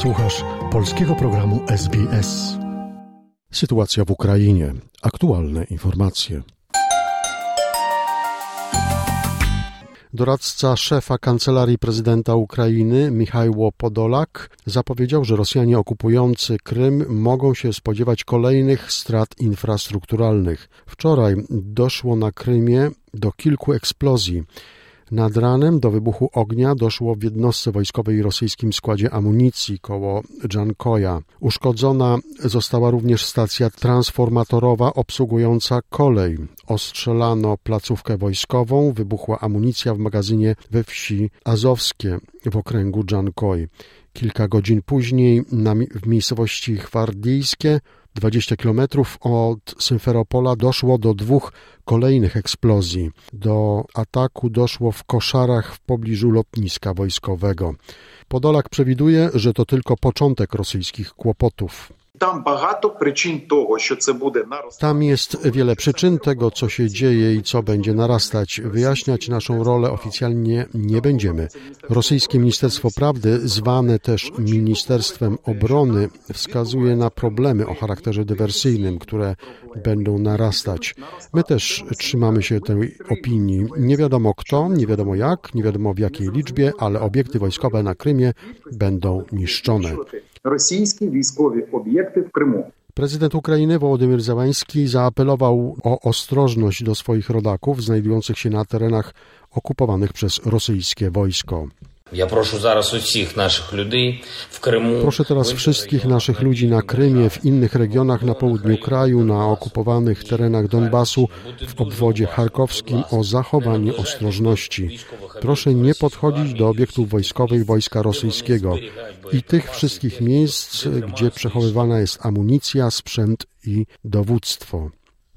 Słuchasz polskiego programu SBS. Sytuacja w Ukrainie. Aktualne informacje. Doradca szefa kancelarii prezydenta Ukrainy Michajło Podolak zapowiedział, że Rosjanie okupujący Krym mogą się spodziewać kolejnych strat infrastrukturalnych. Wczoraj doszło na Krymie do kilku eksplozji. Nad ranem do wybuchu ognia doszło w jednostce wojskowej rosyjskim składzie amunicji koło Dżankoja. Uszkodzona została również stacja transformatorowa obsługująca kolej. Ostrzelano placówkę wojskową, wybuchła amunicja w magazynie we wsi Azowskie w okręgu Dżankoj. Kilka godzin później na, w miejscowości Chwardijskie 20 kilometrów od Symferopola doszło do dwóch kolejnych eksplozji. Do ataku doszło w koszarach w pobliżu lotniska wojskowego. Podolak przewiduje, że to tylko początek rosyjskich kłopotów. Tam багато причин того, що це буде наростати. Tam jest wiele przyczyn tego, co się dzieje i co będzie narastać. Wyjaśniać naszą rolę oficjalnie nie będziemy. Rosyjskie Ministerstwo Prawdy, zwane też Ministerstwem Obrony, wskazuje na problemy o charakterze dywersyjnym, które będą narastać. My też trzymamy się tej opinii. Nie wiadomo kto, nie wiadomo jak, nie wiadomo w jakiej liczbie, ale obiekty wojskowe na Krymie będą niszczone. rosyjskie wojskowe obiekty w Krymu. Prezydent Ukrainy Wołodymyr Zełański zaapelował o ostrożność do swoich rodaków znajdujących się na terenach okupowanych przez rosyjskie wojsko. Proszę teraz wszystkich naszych ludzi na Krymie, w innych regionach na południu kraju, na okupowanych terenach Donbasu, w obwodzie charkowskim o zachowanie ostrożności. Proszę nie podchodzić do obiektów wojskowych wojska rosyjskiego i tych wszystkich miejsc, gdzie przechowywana jest amunicja, sprzęt i dowództwo.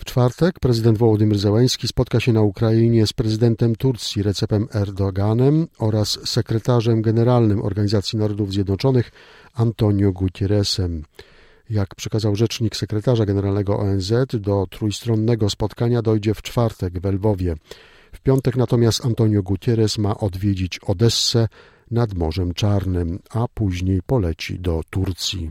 W czwartek prezydent Wołodymyr Zełański spotka się na Ukrainie z prezydentem Turcji Recepem Erdoganem oraz sekretarzem generalnym Organizacji Narodów Zjednoczonych Antonio Gutierresem. Jak przekazał rzecznik sekretarza generalnego ONZ, do trójstronnego spotkania dojdzie w czwartek w Lwowie. W piątek natomiast Antonio Gutierrez ma odwiedzić Odessę nad Morzem Czarnym, a później poleci do Turcji.